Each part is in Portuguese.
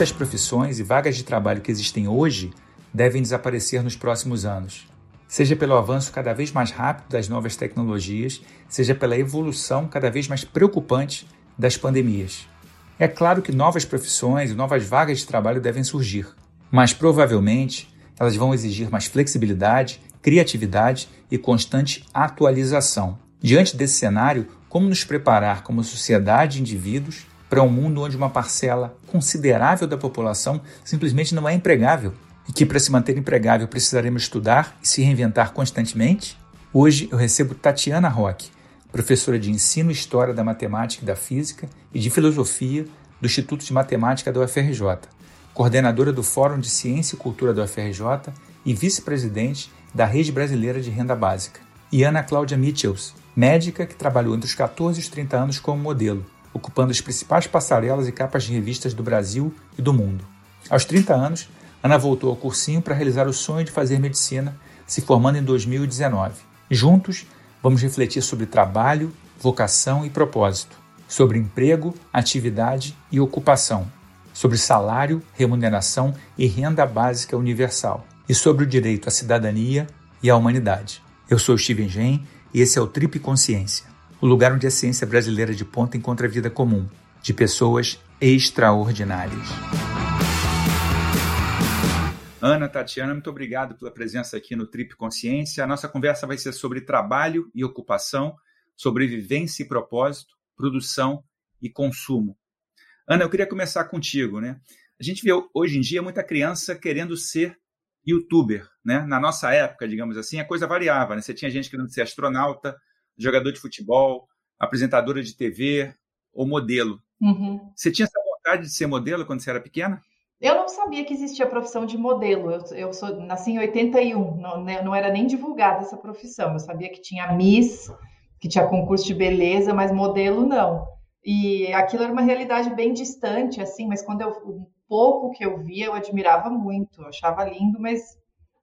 muitas profissões e vagas de trabalho que existem hoje devem desaparecer nos próximos anos. Seja pelo avanço cada vez mais rápido das novas tecnologias, seja pela evolução cada vez mais preocupante das pandemias. É claro que novas profissões e novas vagas de trabalho devem surgir, mas provavelmente elas vão exigir mais flexibilidade, criatividade e constante atualização. Diante desse cenário, como nos preparar como sociedade e indivíduos para um mundo onde uma parcela considerável da população simplesmente não é empregável e que para se manter empregável precisaremos estudar e se reinventar constantemente? Hoje eu recebo Tatiana Roque, professora de Ensino e História da Matemática e da Física e de Filosofia do Instituto de Matemática da UFRJ, coordenadora do Fórum de Ciência e Cultura da UFRJ e vice-presidente da Rede Brasileira de Renda Básica. E Ana Cláudia Mitchells, médica que trabalhou entre os 14 e os 30 anos como modelo, ocupando as principais passarelas e capas de revistas do Brasil e do mundo. Aos 30 anos, Ana voltou ao cursinho para realizar o sonho de fazer medicina, se formando em 2019. Juntos, vamos refletir sobre trabalho, vocação e propósito, sobre emprego, atividade e ocupação, sobre salário, remuneração e renda básica universal, e sobre o direito à cidadania e à humanidade. Eu sou Steven Gen e esse é o Trip Consciência, o lugar onde a ciência brasileira de ponta encontra a vida comum, de pessoas extraordinárias. Ana, Tatiana, muito obrigado pela presença aqui no Trip Consciência. A nossa conversa vai ser sobre trabalho e ocupação, sobrevivência e propósito, produção e consumo. Ana, eu queria começar contigo, né? A gente vê hoje em dia muita criança querendo ser youtuber, né? Na nossa época, digamos assim, a coisa variava, né? Você tinha gente querendo ser astronauta, jogador de futebol, apresentadora de TV ou modelo. Uhum. Você tinha essa vontade de ser modelo quando você era pequena? Eu não sabia que existia a profissão de modelo. Eu, eu sou, nasci em 81, não, né, não era nem divulgada essa profissão. Eu sabia que tinha Miss, que tinha concurso de beleza, mas modelo não. E aquilo era uma realidade bem distante, assim, mas quando eu, um pouco que eu via, eu admirava muito, eu achava lindo, mas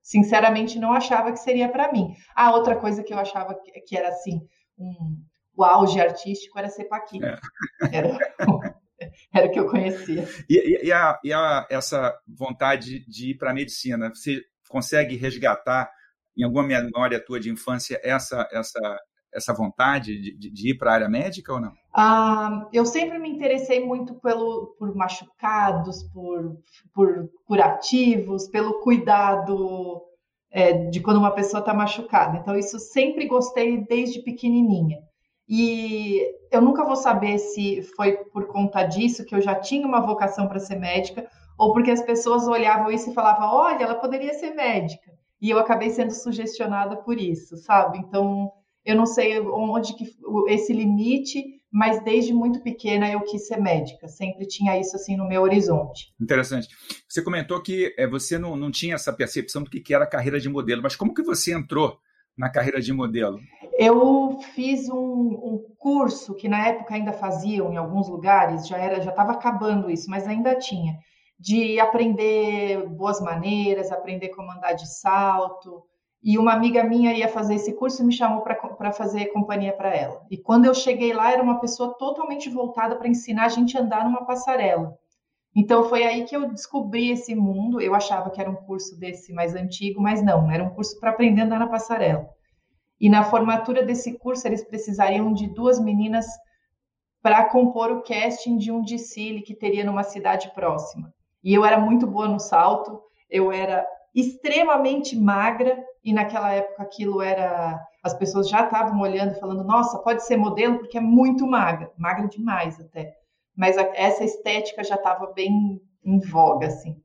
sinceramente não achava que seria para mim. A outra coisa que eu achava que, que era assim, um, o auge artístico era ser paquita. É. Era, era o que eu conhecia. E, e, a, e a, essa vontade de ir para a medicina, você consegue resgatar em alguma memória tua de infância essa essa essa vontade de, de ir para a área médica ou não? Ah, eu sempre me interessei muito pelo, por machucados, por, por curativos, pelo cuidado é, de quando uma pessoa está machucada. Então, isso sempre gostei desde pequenininha. E eu nunca vou saber se foi por conta disso que eu já tinha uma vocação para ser médica ou porque as pessoas olhavam isso e falavam: olha, ela poderia ser médica. E eu acabei sendo sugestionada por isso, sabe? Então, eu não sei onde que esse limite, mas desde muito pequena eu quis ser médica, sempre tinha isso assim no meu horizonte. Interessante. Você comentou que é, você não, não tinha essa percepção do que era a carreira de modelo, mas como que você entrou na carreira de modelo? Eu fiz um, um, curso que na época ainda faziam em alguns lugares, já era, já estava acabando isso, mas ainda tinha, de aprender boas maneiras, aprender como andar de salto, e uma amiga minha ia fazer esse curso e me chamou para fazer companhia para ela. E quando eu cheguei lá, era uma pessoa totalmente voltada para ensinar a gente a andar numa passarela. Então foi aí que eu descobri esse mundo. Eu achava que era um curso desse mais antigo, mas não, era um curso para aprender a andar na passarela. E na formatura desse curso, eles precisariam de duas meninas para compor o casting de um desfile que teria numa cidade próxima. E eu era muito boa no salto, eu era extremamente magra, e naquela época aquilo era. As pessoas já estavam olhando, falando: nossa, pode ser modelo porque é muito magra, magra demais até. Mas a, essa estética já estava bem em voga, assim.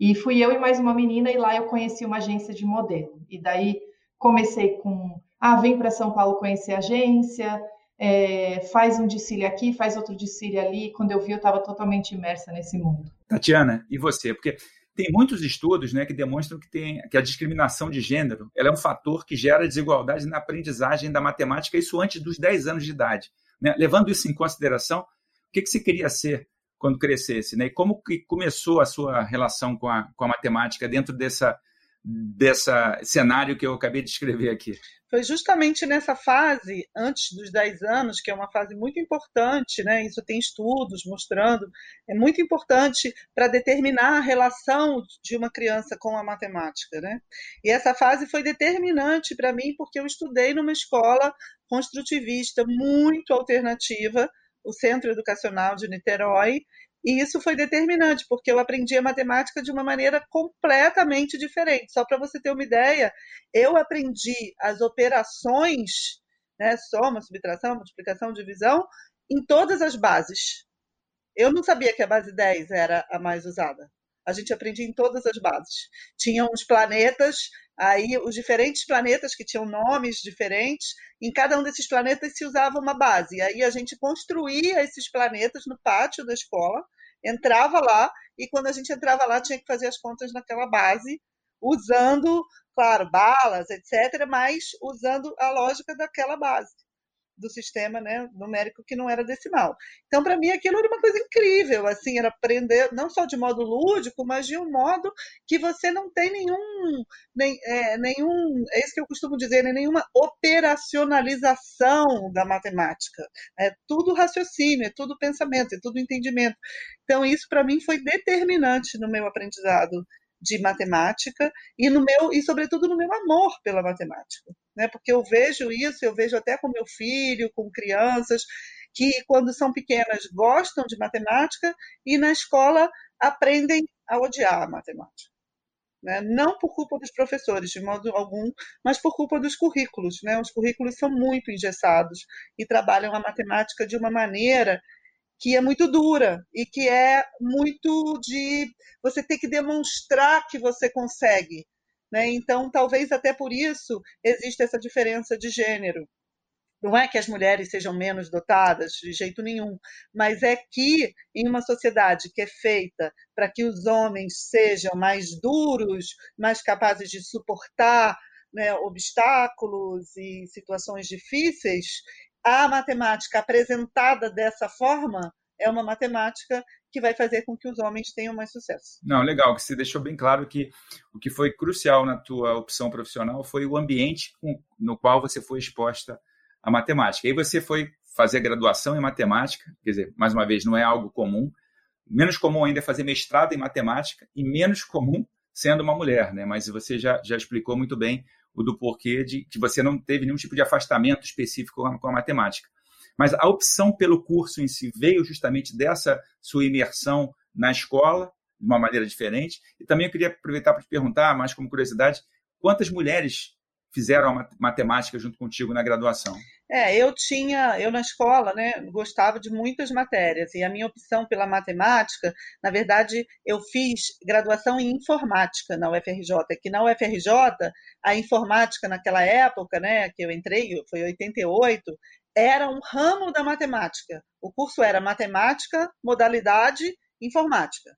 E fui eu e mais uma menina, e lá eu conheci uma agência de modelo. E daí comecei com: ah, vem para São Paulo conhecer a agência, é, faz um desfile aqui, faz outro desfile ali. Quando eu vi, eu estava totalmente imersa nesse mundo. Tatiana, e você? Porque tem muitos estudos né, que demonstram que, tem, que a discriminação de gênero é um fator que gera desigualdade na aprendizagem da matemática, isso antes dos 10 anos de idade. Né? Levando isso em consideração, o que, que você queria ser quando crescesse? Né? E como que começou a sua relação com a, com a matemática dentro dessa, dessa cenário que eu acabei de descrever aqui? Foi justamente nessa fase, antes dos 10 anos, que é uma fase muito importante, né? isso tem estudos mostrando, é muito importante para determinar a relação de uma criança com a matemática. Né? E essa fase foi determinante para mim, porque eu estudei numa escola construtivista muito alternativa, o Centro Educacional de Niterói, e isso foi determinante, porque eu aprendi a matemática de uma maneira completamente diferente. Só para você ter uma ideia, eu aprendi as operações, né, soma, subtração, multiplicação, divisão, em todas as bases. Eu não sabia que a base 10 era a mais usada. A gente aprendia em todas as bases. Tinham os planetas, aí os diferentes planetas que tinham nomes diferentes, em cada um desses planetas se usava uma base. E aí a gente construía esses planetas no pátio da escola, entrava lá, e quando a gente entrava lá tinha que fazer as contas naquela base, usando, claro, balas, etc., mas usando a lógica daquela base do sistema né, numérico que não era decimal. Então, para mim, aquilo era uma coisa incrível, assim, era aprender não só de modo lúdico, mas de um modo que você não tem nenhum, nem, é, nenhum, é isso que eu costumo dizer, né, nenhuma operacionalização da matemática. É tudo raciocínio, é tudo pensamento, é tudo entendimento. Então, isso para mim foi determinante no meu aprendizado de matemática e no meu e sobretudo no meu amor pela matemática, né? Porque eu vejo isso, eu vejo até com meu filho, com crianças que quando são pequenas gostam de matemática e na escola aprendem a odiar a matemática. Né? Não por culpa dos professores, de modo algum, mas por culpa dos currículos. Né? Os currículos são muito engessados e trabalham a matemática de uma maneira que é muito dura e que é muito de você ter que demonstrar que você consegue. Né? Então, talvez até por isso exista essa diferença de gênero. Não é que as mulheres sejam menos dotadas, de jeito nenhum, mas é que em uma sociedade que é feita para que os homens sejam mais duros, mais capazes de suportar né, obstáculos e situações difíceis, a matemática apresentada dessa forma é uma matemática que vai fazer com que os homens tenham mais sucesso. Não, legal, que você deixou bem claro que o que foi crucial na tua opção profissional foi o ambiente no qual você foi exposta à matemática. Aí você foi fazer graduação em matemática, quer dizer, mais uma vez, não é algo comum. Menos comum ainda é fazer mestrado em matemática e menos comum sendo uma mulher, né? Mas você já, já explicou muito bem o do porquê de que você não teve nenhum tipo de afastamento específico com a matemática. Mas a opção pelo curso em si veio justamente dessa sua imersão na escola, de uma maneira diferente. E também eu queria aproveitar para te perguntar, mais como curiosidade, quantas mulheres fizeram a matemática junto contigo na graduação? É, eu tinha, eu na escola, né, gostava de muitas matérias e a minha opção pela matemática, na verdade, eu fiz graduação em informática na UFRJ, que na UFRJ a informática naquela época, né, que eu entrei, foi 88, era um ramo da matemática. O curso era matemática, modalidade, informática.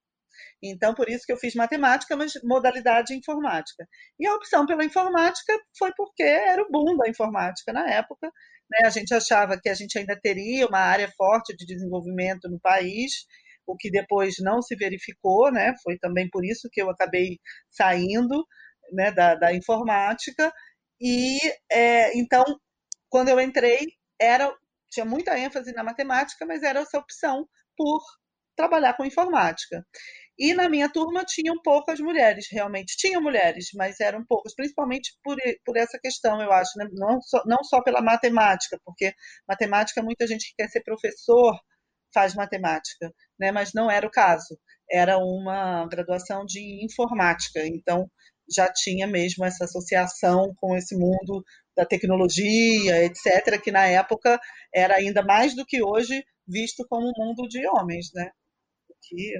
Então, por isso que eu fiz matemática, mas modalidade informática. E a opção pela informática foi porque era o boom da informática na época. Né? A gente achava que a gente ainda teria uma área forte de desenvolvimento no país, o que depois não se verificou, né? Foi também por isso que eu acabei saindo né, da, da informática. E é, então, quando eu entrei, era tinha muita ênfase na matemática, mas era essa opção por trabalhar com informática. E na minha turma tinham poucas mulheres, realmente. Tinham mulheres, mas eram poucas, principalmente por, por essa questão, eu acho. Né? Não, só, não só pela matemática, porque matemática, muita gente que quer ser professor faz matemática, né? mas não era o caso. Era uma graduação de informática, então já tinha mesmo essa associação com esse mundo da tecnologia, etc., que na época era ainda mais do que hoje visto como um mundo de homens, né? Que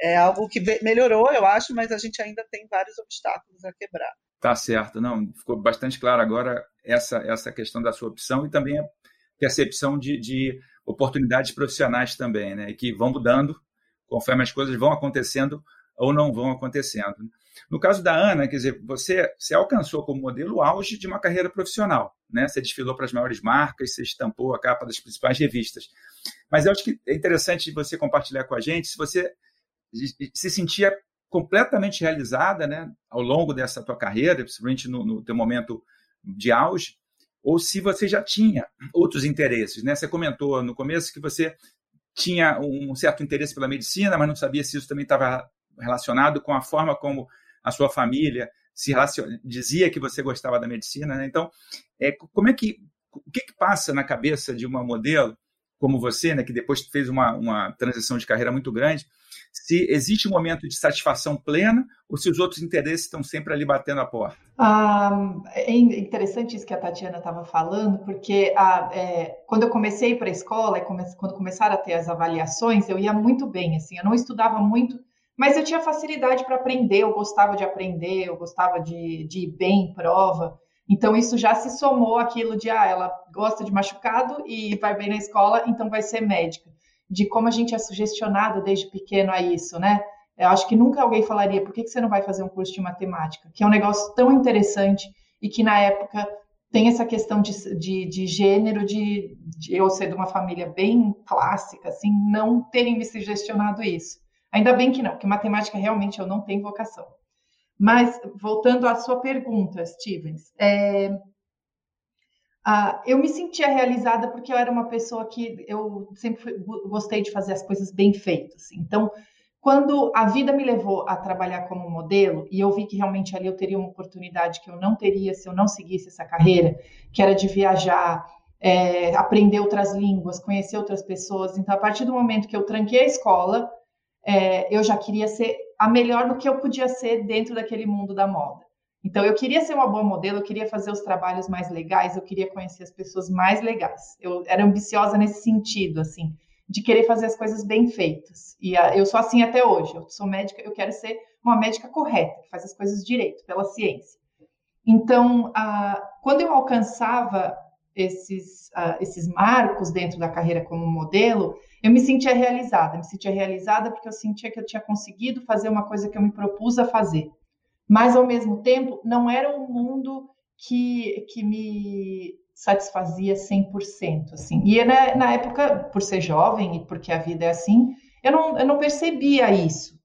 é algo que melhorou, eu acho, mas a gente ainda tem vários obstáculos a quebrar. Tá certo, não, ficou bastante claro agora essa, essa questão da sua opção e também a percepção de, de oportunidades profissionais também, né, que vão mudando conforme as coisas vão acontecendo ou não vão acontecendo. No caso da Ana, quer dizer, você, você alcançou como modelo auge de uma carreira profissional, né? Você desfilou para as maiores marcas, você estampou a capa das principais revistas. Mas eu acho que é interessante você compartilhar com a gente se você se sentia completamente realizada né, ao longo dessa tua carreira, principalmente no, no teu momento de auge, ou se você já tinha outros interesses. Né? Você comentou no começo que você tinha um certo interesse pela medicina, mas não sabia se isso também estava relacionado com a forma como a sua família se dizia que você gostava da medicina. Né? Então, é, como é que o que, que passa na cabeça de uma modelo como você, né, que depois fez uma, uma transição de carreira muito grande, se existe um momento de satisfação plena ou se os outros interesses estão sempre ali batendo a porta? Ah, é interessante isso que a Tatiana estava falando, porque a, é, quando eu comecei para a escola, quando começaram a ter as avaliações, eu ia muito bem, assim, eu não estudava muito, mas eu tinha facilidade para aprender, eu gostava de aprender, eu gostava de, de ir bem em prova. Então, isso já se somou aquilo de, ah, ela gosta de machucado e vai bem na escola, então vai ser médica. De como a gente é sugestionado desde pequeno a isso, né? Eu acho que nunca alguém falaria, por que você não vai fazer um curso de matemática? Que é um negócio tão interessante e que na época tem essa questão de, de, de gênero, de, de, eu ser de uma família bem clássica, assim, não terem me sugestionado isso. Ainda bem que não, porque matemática realmente eu não tenho vocação. Mas, voltando à sua pergunta, Stevens, é, eu me sentia realizada porque eu era uma pessoa que eu sempre fui, gostei de fazer as coisas bem feitas. Então, quando a vida me levou a trabalhar como modelo e eu vi que realmente ali eu teria uma oportunidade que eu não teria se eu não seguisse essa carreira, que era de viajar, é, aprender outras línguas, conhecer outras pessoas. Então, a partir do momento que eu tranquei a escola, é, eu já queria ser a melhor do que eu podia ser dentro daquele mundo da moda. Então, eu queria ser uma boa modelo, eu queria fazer os trabalhos mais legais, eu queria conhecer as pessoas mais legais. Eu era ambiciosa nesse sentido, assim, de querer fazer as coisas bem feitas. E a, eu sou assim até hoje. Eu sou médica, eu quero ser uma médica correta, que faz as coisas direito, pela ciência. Então, a, quando eu alcançava esses, esses marcos dentro da carreira como modelo, eu me sentia realizada, me sentia realizada porque eu sentia que eu tinha conseguido fazer uma coisa que eu me propus a fazer. Mas, ao mesmo tempo, não era um mundo que, que me satisfazia 100%. Assim. E na, na época, por ser jovem e porque a vida é assim, eu não, eu não percebia isso.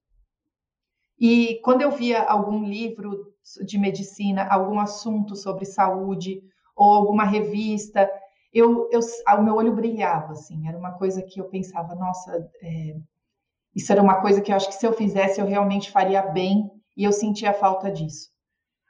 E quando eu via algum livro de medicina, algum assunto sobre saúde, ou alguma revista, eu, eu, o meu olho brilhava, assim, era uma coisa que eu pensava, nossa, é, isso era uma coisa que eu acho que se eu fizesse eu realmente faria bem e eu sentia falta disso.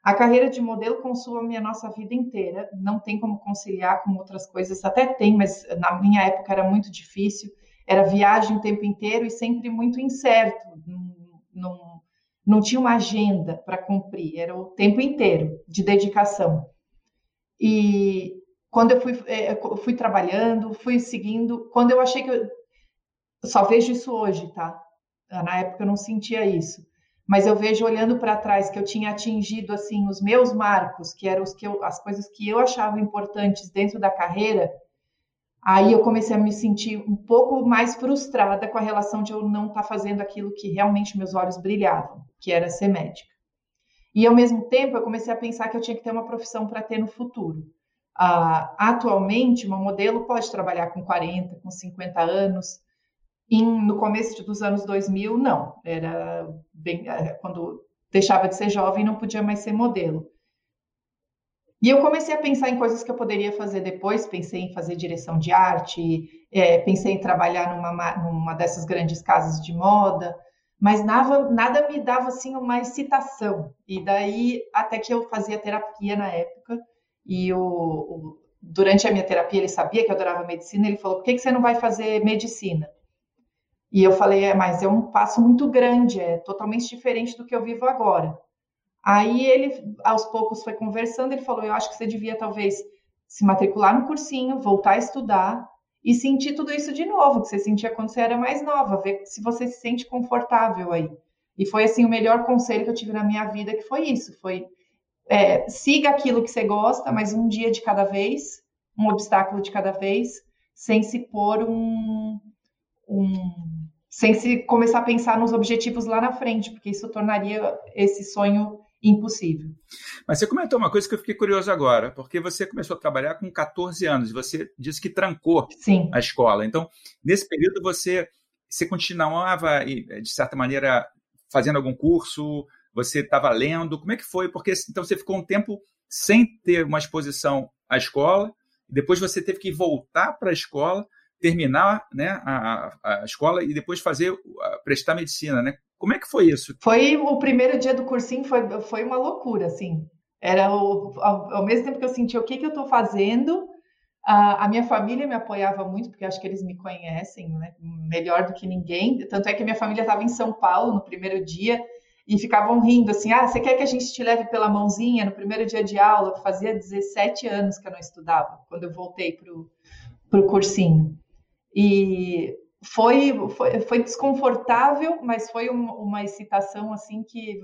A carreira de modelo consome a nossa vida inteira, não tem como conciliar com outras coisas, até tem, mas na minha época era muito difícil, era viagem o tempo inteiro e sempre muito incerto, não, não, não tinha uma agenda para cumprir, era o tempo inteiro de dedicação. E quando eu fui, é, fui trabalhando, fui seguindo, quando eu achei que eu, só vejo isso hoje, tá? Na época eu não sentia isso, mas eu vejo olhando para trás que eu tinha atingido assim os meus marcos, que eram os que eu, as coisas que eu achava importantes dentro da carreira. Aí eu comecei a me sentir um pouco mais frustrada com a relação de eu não estar tá fazendo aquilo que realmente meus olhos brilhavam, que era ser médica. E ao mesmo tempo eu comecei a pensar que eu tinha que ter uma profissão para ter no futuro. Uh, atualmente, uma modelo pode trabalhar com 40, com 50 anos. Em, no começo dos anos 2000, não. Era bem, é, quando deixava de ser jovem, não podia mais ser modelo. E eu comecei a pensar em coisas que eu poderia fazer depois. Pensei em fazer direção de arte, é, pensei em trabalhar numa, numa dessas grandes casas de moda, mas nada, nada me dava assim uma excitação. E daí, até que eu fazia terapia na época, e o, o, durante a minha terapia ele sabia que eu adorava medicina, ele falou: por que, que você não vai fazer medicina? E eu falei: é, mas é um passo muito grande, é totalmente diferente do que eu vivo agora. Aí ele, aos poucos, foi conversando, ele falou: eu acho que você devia talvez se matricular no cursinho, voltar a estudar e sentir tudo isso de novo, que você sentia quando você era mais nova, ver se você se sente confortável aí. E foi assim o melhor conselho que eu tive na minha vida, que foi isso, foi é, siga aquilo que você gosta, mas um dia de cada vez, um obstáculo de cada vez, sem se pôr um, um sem se começar a pensar nos objetivos lá na frente, porque isso tornaria esse sonho impossível. Mas você comentou uma coisa que eu fiquei curioso agora, porque você começou a trabalhar com 14 anos, e você disse que trancou Sim. a escola. Então, nesse período você, você continuava, de certa maneira, fazendo algum curso? Você estava lendo? Como é que foi? Porque então você ficou um tempo sem ter uma exposição à escola, depois você teve que voltar para a escola, terminar né, a, a, escola e depois fazer prestar medicina, né? Como é que foi isso? Foi o primeiro dia do cursinho, foi, foi uma loucura, assim. Era o, ao, ao mesmo tempo que eu sentia o que, que eu estou fazendo, a, a, minha família me apoiava muito, porque acho que eles me conhecem né, melhor do que ninguém. Tanto é que a minha família estava em São Paulo no primeiro dia e ficavam rindo assim: ah, você quer que a gente te leve pela mãozinha no primeiro dia de aula? Fazia 17 anos que eu não estudava, quando eu voltei para o cursinho. E foi, foi, foi, desconfortável, mas foi uma, excitação assim que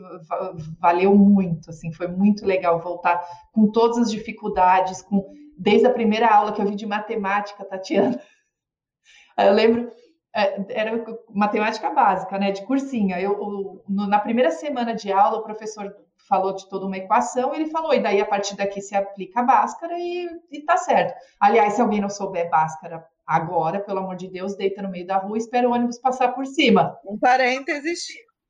valeu muito, assim, foi muito legal voltar com todas as dificuldades, com desde a primeira aula que eu vi de matemática, Tatiana. Eu lembro é, era matemática básica, né, de cursinho. Eu, na primeira semana de aula, o professor falou de toda uma equação, ele falou, e daí a partir daqui se aplica a Bhaskara e, e tá certo. Aliás, se alguém não souber Bhaskara agora, pelo amor de Deus, deita no meio da rua e espera o ônibus passar por cima. Um parênteses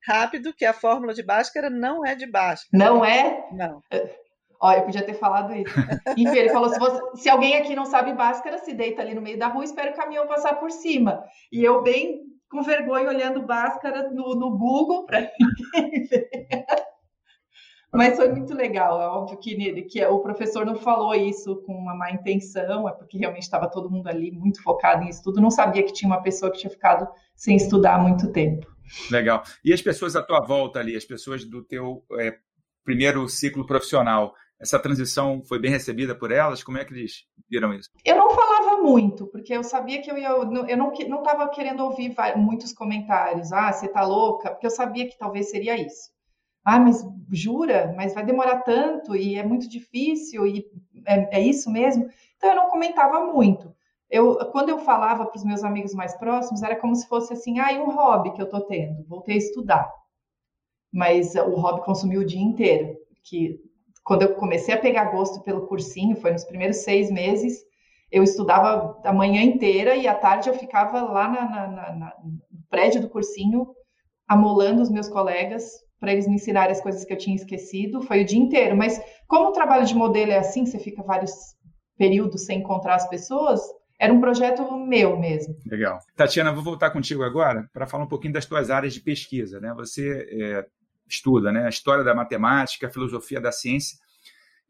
rápido, que a fórmula de Bhaskara não é de Bhaskara. Não é? Não. Ó, eu podia ter falado isso. Enfim, ele falou: se, você, se alguém aqui não sabe Bhaskara, se deita ali no meio da rua e espera o caminhão passar por cima. E eu, bem com vergonha, olhando Bhaskara no, no Google para ninguém ver. Mas foi muito legal. É óbvio que, que o professor não falou isso com uma má intenção, é porque realmente estava todo mundo ali muito focado em estudo, não sabia que tinha uma pessoa que tinha ficado sem estudar há muito tempo. Legal. E as pessoas à tua volta ali, as pessoas do teu é, primeiro ciclo profissional, essa transição foi bem recebida por elas? Como é que eles viram isso? Eu não falava muito, porque eu sabia que eu ia. Eu não estava querendo ouvir muitos comentários. Ah, você tá louca? Porque eu sabia que talvez seria isso. Ah, mas jura? Mas vai demorar tanto e é muito difícil e é, é isso mesmo? Então eu não comentava muito. Eu, quando eu falava para os meus amigos mais próximos, era como se fosse assim, ah, um hobby que eu estou tendo, voltei a estudar. Mas o hobby consumiu o dia inteiro, que quando eu comecei a pegar gosto pelo cursinho, foi nos primeiros seis meses, eu estudava a manhã inteira e à tarde eu ficava lá na, na, na, no prédio do cursinho, amolando os meus colegas para eles me ensinarem as coisas que eu tinha esquecido. Foi o dia inteiro. Mas como o trabalho de modelo é assim, você fica vários períodos sem encontrar as pessoas, era um projeto meu mesmo. Legal. Tatiana, vou voltar contigo agora para falar um pouquinho das tuas áreas de pesquisa. Né? Você é, estuda, né? A história da matemática, a filosofia da ciência.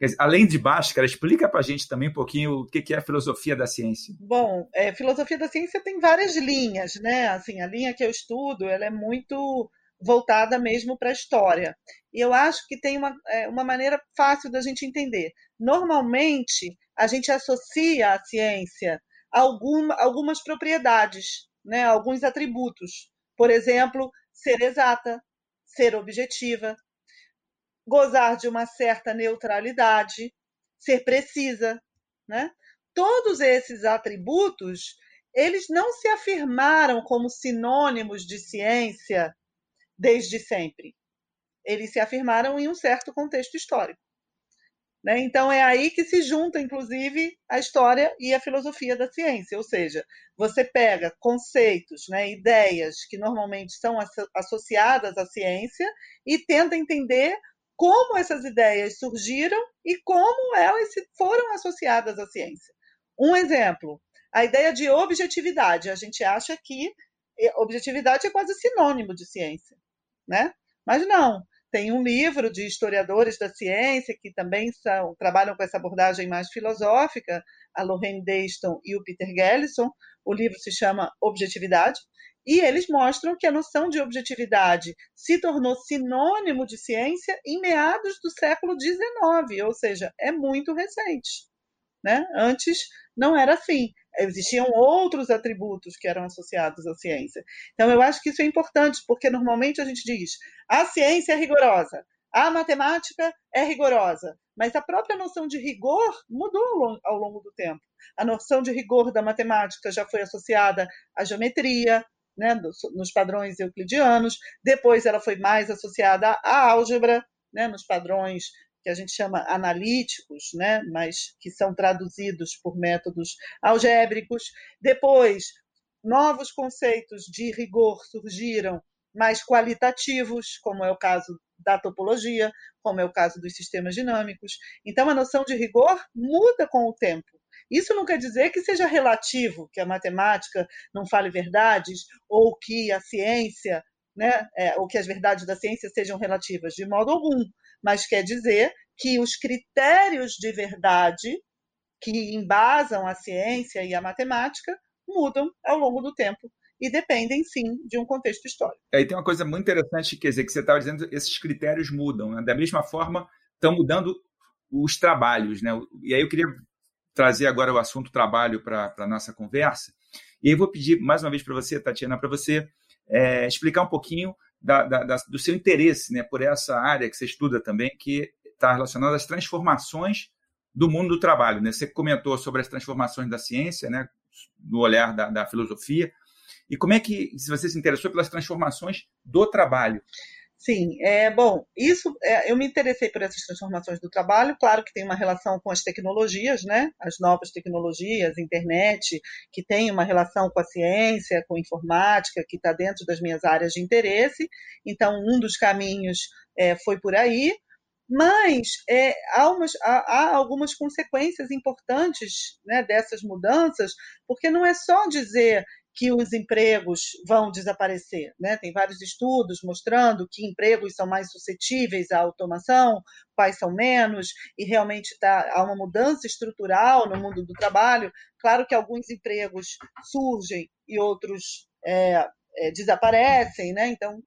Dizer, além de Bhaskara, explica para a gente também um pouquinho o que é a filosofia da ciência. Bom, é, filosofia da ciência tem várias linhas, né? Assim, a linha que eu estudo, ela é muito voltada mesmo para a história. E eu acho que tem uma, é, uma maneira fácil da gente entender. Normalmente, a gente associa à ciência alguma, algumas propriedades, né? alguns atributos. Por exemplo, ser exata, ser objetiva, gozar de uma certa neutralidade, ser precisa, né? Todos esses atributos, eles não se afirmaram como sinônimos de ciência desde sempre. Eles se afirmaram em um certo contexto histórico. Né? Então, é aí que se junta, inclusive, a história e a filosofia da ciência. Ou seja, você pega conceitos, né, ideias que normalmente são associadas à ciência e tenta entender como essas ideias surgiram e como elas foram associadas à ciência. Um exemplo, a ideia de objetividade. A gente acha que objetividade é quase sinônimo de ciência, né? Mas não. Tem um livro de historiadores da ciência que também são, trabalham com essa abordagem mais filosófica, a Lorraine Dayston e o Peter Gellison. O livro se chama Objetividade. E eles mostram que a noção de objetividade se tornou sinônimo de ciência em meados do século XIX, ou seja, é muito recente. Né? Antes não era assim existiam outros atributos que eram associados à ciência. Então, eu acho que isso é importante, porque normalmente a gente diz a ciência é rigorosa, a matemática é rigorosa, mas a própria noção de rigor mudou ao longo do tempo. A noção de rigor da matemática já foi associada à geometria, né, nos padrões euclidianos, depois ela foi mais associada à álgebra, né, nos padrões que a gente chama analíticos, né, mas que são traduzidos por métodos algébricos. Depois, novos conceitos de rigor surgiram mais qualitativos, como é o caso da topologia, como é o caso dos sistemas dinâmicos. Então, a noção de rigor muda com o tempo. Isso não quer dizer que seja relativo, que a matemática não fale verdades, ou que a ciência, né, é, ou que as verdades da ciência sejam relativas, de modo algum. Mas quer dizer que os critérios de verdade que embasam a ciência e a matemática mudam ao longo do tempo e dependem, sim, de um contexto histórico. Aí tem uma coisa muito interessante, quer dizer, que você estava dizendo, esses critérios mudam. Né? Da mesma forma, estão mudando os trabalhos. Né? E aí eu queria trazer agora o assunto trabalho para a nossa conversa. E eu vou pedir mais uma vez para você, Tatiana, para você é, explicar um pouquinho da, da, da, do seu interesse né, por essa área que você estuda também, que está relacionada às transformações do mundo do trabalho. Né? Você comentou sobre as transformações da ciência, né, no olhar da, da filosofia, e como é que se você se interessou pelas transformações do trabalho? Sim, é bom. Isso é, eu me interessei por essas transformações do trabalho. Claro que tem uma relação com as tecnologias, né? As novas tecnologias, internet, que tem uma relação com a ciência, com a informática, que está dentro das minhas áreas de interesse. Então, um dos caminhos é, foi por aí. Mas é, há, umas, há, há, algumas consequências importantes né, dessas mudanças, porque não é só dizer que os empregos vão desaparecer. Né? Tem vários estudos mostrando que empregos são mais suscetíveis à automação, quais são menos, e realmente tá, há uma mudança estrutural no mundo do trabalho. Claro que alguns empregos surgem e outros é, é, desaparecem, né? então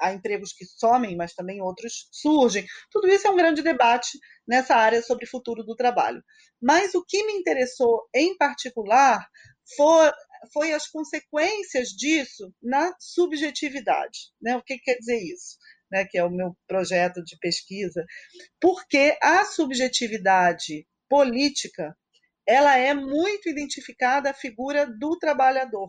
há empregos que somem, mas também outros surgem. Tudo isso é um grande debate nessa área sobre o futuro do trabalho. Mas o que me interessou em particular foi, foi as consequências disso na subjetividade. Né? O que quer dizer isso? Né, que é o meu projeto de pesquisa, porque a subjetividade política ela é muito identificada à figura do trabalhador.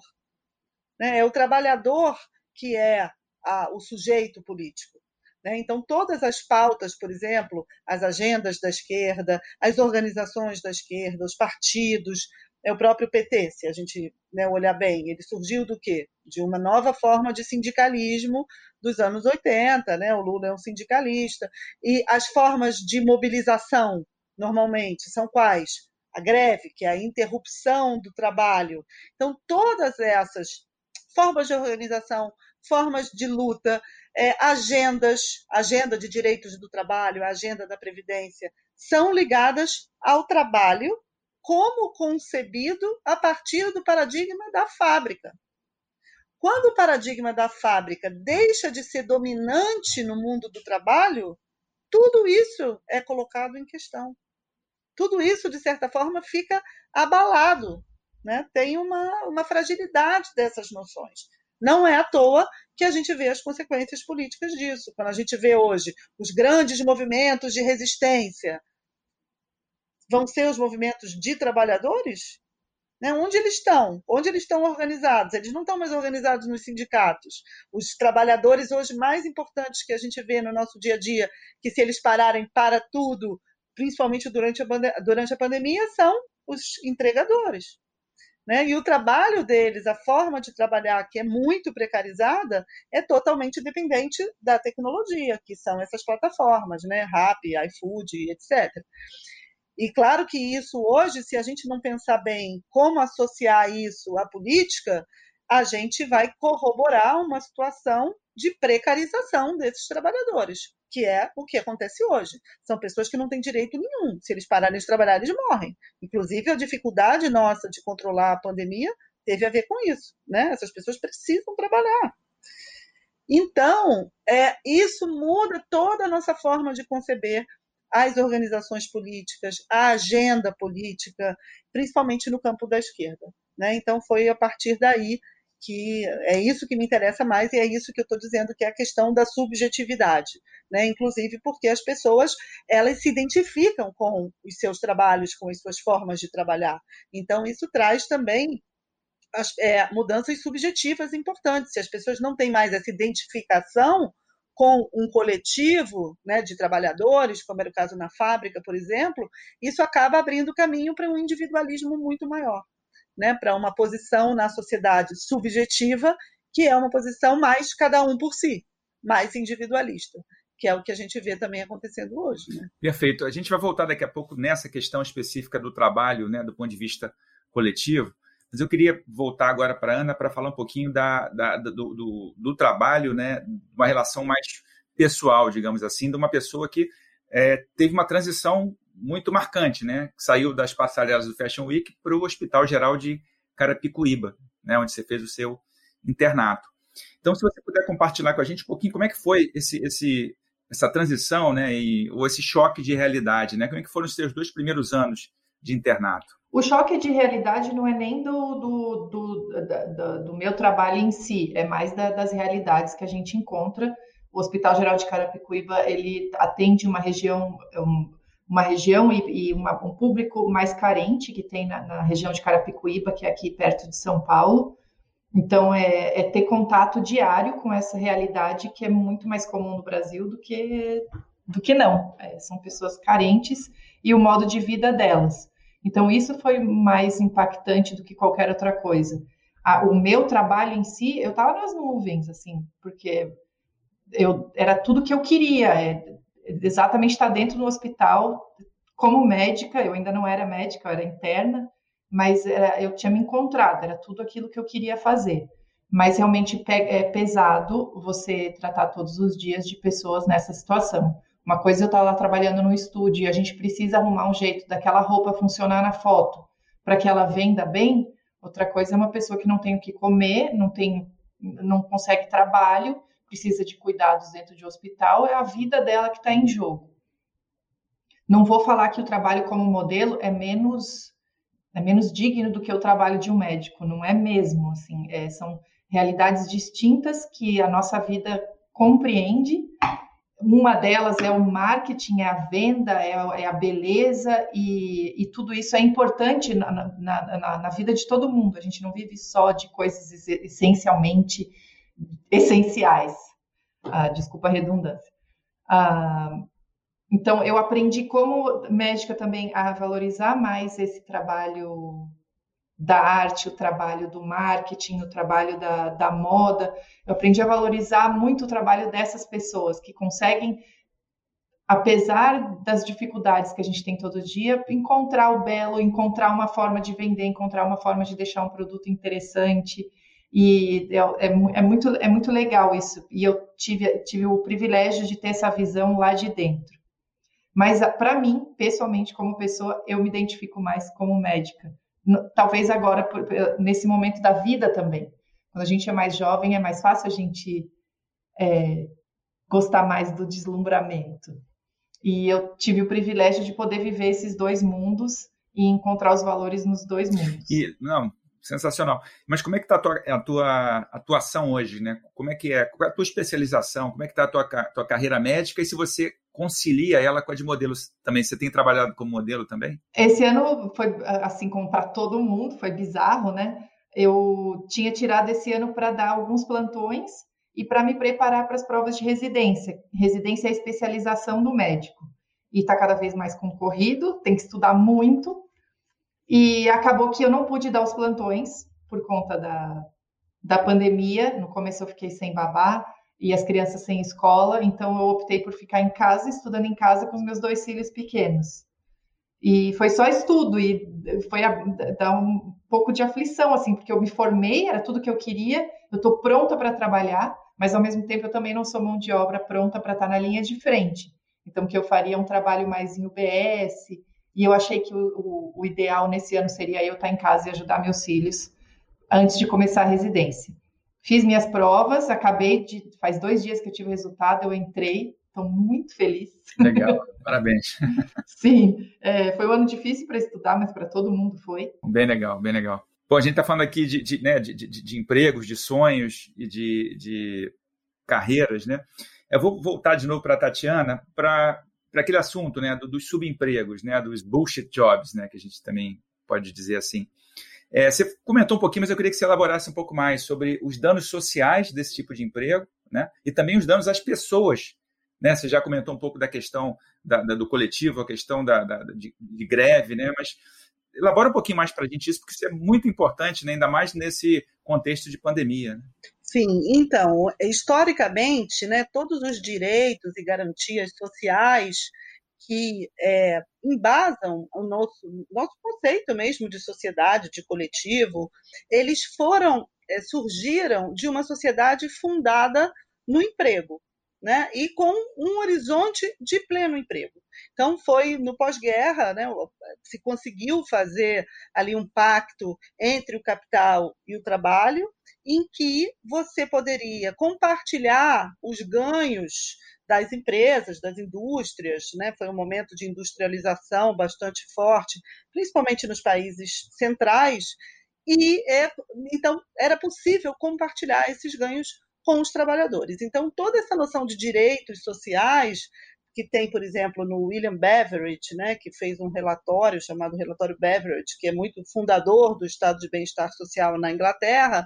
Né? É o trabalhador que é a, o sujeito político. Né? Então, todas as pautas, por exemplo, as agendas da esquerda, as organizações da esquerda, os partidos, é o próprio PT, se a gente né, olhar bem. Ele surgiu do quê? De uma nova forma de sindicalismo dos anos 80, né? o Lula é um sindicalista. E as formas de mobilização, normalmente, são quais? A greve, que é a interrupção do trabalho. Então, todas essas formas de organização, formas de luta, é, agendas, agenda de direitos do trabalho, agenda da previdência, são ligadas ao trabalho como concebido a partir do paradigma da fábrica. Quando o paradigma da fábrica deixa de ser dominante no mundo do trabalho, tudo isso é colocado em questão. Tudo isso, de certa forma, fica abalado. Né? Tem uma, uma fragilidade dessas noções. Não é à toa que a gente vê as consequências políticas disso. Quando a gente vê hoje os grandes movimentos de resistência vão ser os movimentos de trabalhadores? Né? Onde eles estão? Onde eles estão organizados? Eles não estão mais organizados nos sindicatos. Os trabalhadores hoje mais importantes que a gente vê no nosso dia a dia, que se eles pararem para tudo, principalmente durante a, durante a pandemia, são os entregadores. Né? E o trabalho deles, a forma de trabalhar, que é muito precarizada, é totalmente dependente da tecnologia, que são essas plataformas, né? Rappi, iFood, etc. E claro que isso hoje, se a gente não pensar bem como associar isso à política, a gente vai corroborar uma situação de precarização desses trabalhadores, que é o que acontece hoje. São pessoas que não têm direito nenhum. Se eles pararem de trabalhar, eles morrem. Inclusive, a dificuldade nossa de controlar a pandemia teve a ver com isso. Né? Essas pessoas precisam trabalhar. Então, é, isso muda toda a nossa forma de conceber as organizações políticas, a agenda política, principalmente no campo da esquerda. Né? Então, foi a partir daí que é isso que me interessa mais e é isso que eu estou dizendo que é a questão da subjetividade, né? Inclusive porque as pessoas elas se identificam com os seus trabalhos, com as suas formas de trabalhar. Então isso traz também as, é, mudanças subjetivas importantes. Se as pessoas não têm mais essa identificação com um coletivo né, de trabalhadores, como era o caso na fábrica, por exemplo, isso acaba abrindo caminho para um individualismo muito maior, né, para uma posição na sociedade subjetiva que é uma posição mais cada um por si, mais individualista, que é o que a gente vê também acontecendo hoje. Né? Perfeito. A gente vai voltar daqui a pouco nessa questão específica do trabalho, né, do ponto de vista coletivo, mas eu queria voltar agora para a Ana para falar um pouquinho da, da do, do, do, trabalho, né, uma relação mais pessoal, digamos assim, de uma pessoa que é, teve uma transição muito marcante, né? Saiu das passarelas do Fashion Week para o Hospital Geral de Carapicuíba, né, onde você fez o seu internato. Então, se você puder compartilhar com a gente um pouquinho como é que foi esse, esse, essa transição, né, e, ou esse choque de realidade, né? Como é que foram os seus dois primeiros anos de internato? O choque de realidade não é nem do, do, do, do, meu trabalho em si, é mais da, das realidades que a gente encontra. O Hospital Geral de Carapicuíba, ele atende uma região, um, uma região e, e uma, um público mais carente que tem na, na, região de Carapicuíba, que é aqui perto de São Paulo. Então, é, é, ter contato diário com essa realidade que é muito mais comum no Brasil do que, do que não. É, são pessoas carentes e o modo de vida delas. Então, isso foi mais impactante do que qualquer outra coisa. A, o meu trabalho em si, eu estava nas nuvens, assim, porque eu era tudo que eu queria. É, exatamente estar dentro do hospital como médica, eu ainda não era médica, eu era interna, mas era, eu tinha me encontrado, era tudo aquilo que eu queria fazer. Mas realmente é pesado você tratar todos os dias de pessoas nessa situação. Uma coisa eu estar lá trabalhando no estúdio e a gente precisa arrumar um jeito daquela roupa funcionar na foto para que ela venda bem. Outra coisa é uma pessoa que não tem o que comer, não tem, não consegue trabalho precisa de cuidados dentro de hospital, é a vida dela que está em jogo. Não vou falar que o trabalho como modelo é menos é menos digno do que o trabalho de um médico, não é mesmo, assim, é, são realidades distintas que a nossa vida compreende. Uma delas é o marketing, é a venda, é, é a beleza, e, e, tudo isso é importante na, na, na, na vida de todo mundo. A gente não vive só de coisas essencialmente essenciais. Ah, desculpa a redundância. Ah, então, eu aprendi como médica também a valorizar mais esse trabalho da arte, o trabalho do marketing, o trabalho da, da moda. Eu aprendi a valorizar muito o trabalho dessas pessoas que conseguem, apesar das dificuldades que a gente tem todo dia, encontrar o belo, encontrar uma forma de vender, encontrar uma forma de deixar um produto interessante. E é, é, é, muito, é muito legal isso. E eu tive, tive o privilégio de ter essa visão lá de dentro. Mas, para mim, pessoalmente, como pessoa, eu me identifico mais como médica. Talvez agora, nesse momento da vida também. Quando a gente é mais jovem, é mais fácil a gente é, gostar mais do deslumbramento. E eu tive o privilégio de poder viver esses dois mundos e encontrar os valores nos dois mundos. E, não, sensacional. Mas como é que está a tua, a tua atuação hoje, né? Como é que é? Qual é a tua especialização? Como é que está a tua, tua carreira médica? E se você concilia ela com a de modelos também? Você tem trabalhado como modelo também? Esse ano foi assim como para todo mundo, foi bizarro, né? Eu tinha tirado esse ano para dar alguns plantões e para me preparar para as provas de residência. Residência é a especialização do médico. E está cada vez mais concorrido, tem que estudar muito, e acabou que eu não pude dar os plantões por conta da, da pandemia. No começo eu fiquei sem babá e as crianças sem escola, então eu optei por ficar em casa, estudando em casa com os meus dois filhos pequenos. E foi só estudo e foi dar um pouco de aflição, assim, porque eu me formei, era tudo que eu queria, eu estou pronta para trabalhar, mas ao mesmo tempo eu também não sou mão de obra pronta para estar tá na linha de frente. Então, que eu faria um trabalho mais em UBS, e eu achei que o, o, o ideal nesse ano seria eu estar em casa e ajudar meus filhos antes de começar a residência. Fiz minhas provas, acabei de. Faz dois dias que eu tive o resultado, eu entrei, estou muito feliz. Legal, parabéns. Sim, é, foi um ano difícil para estudar, mas para todo mundo foi. Bem legal, bem legal. Bom, a gente está falando aqui de, de, né, de, de, empregos, de sonhos e de, de carreiras, né? Eu vou voltar de novo para a Tatiana para para aquele assunto né, do, dos subempregos, né, dos bullshit jobs, né, que a gente também pode dizer assim. É, você comentou um pouquinho, mas eu queria que você elaborasse um pouco mais sobre os danos sociais desse tipo de emprego né, e também os danos às pessoas. Né? Você já comentou um pouco da questão da, da, do coletivo, a questão da, de, de, greve, né? mas elabora um pouquinho mais para a gente isso, porque isso é muito importante, né? ainda mais nesse contexto de pandemia. Né? Sim, então, historicamente, né, todos os direitos e garantias sociais que é, embasam o nosso, nosso conceito mesmo de sociedade, de coletivo, eles foram, é, surgiram de uma sociedade fundada no emprego, né? E com um horizonte de pleno emprego. Então foi no pós-guerra, né? Se conseguiu fazer ali um pacto entre o capital e o trabalho, em que você poderia compartilhar os ganhos das empresas, das indústrias, né? Foi um momento de industrialização bastante forte, principalmente nos países centrais, e é, então era possível compartilhar esses ganhos com os trabalhadores. Então toda essa noção de direitos sociais que tem, por exemplo, no William Beveridge, né, que fez um relatório chamado Relatório Beveridge, que é muito fundador do Estado de Bem-Estar Social na Inglaterra,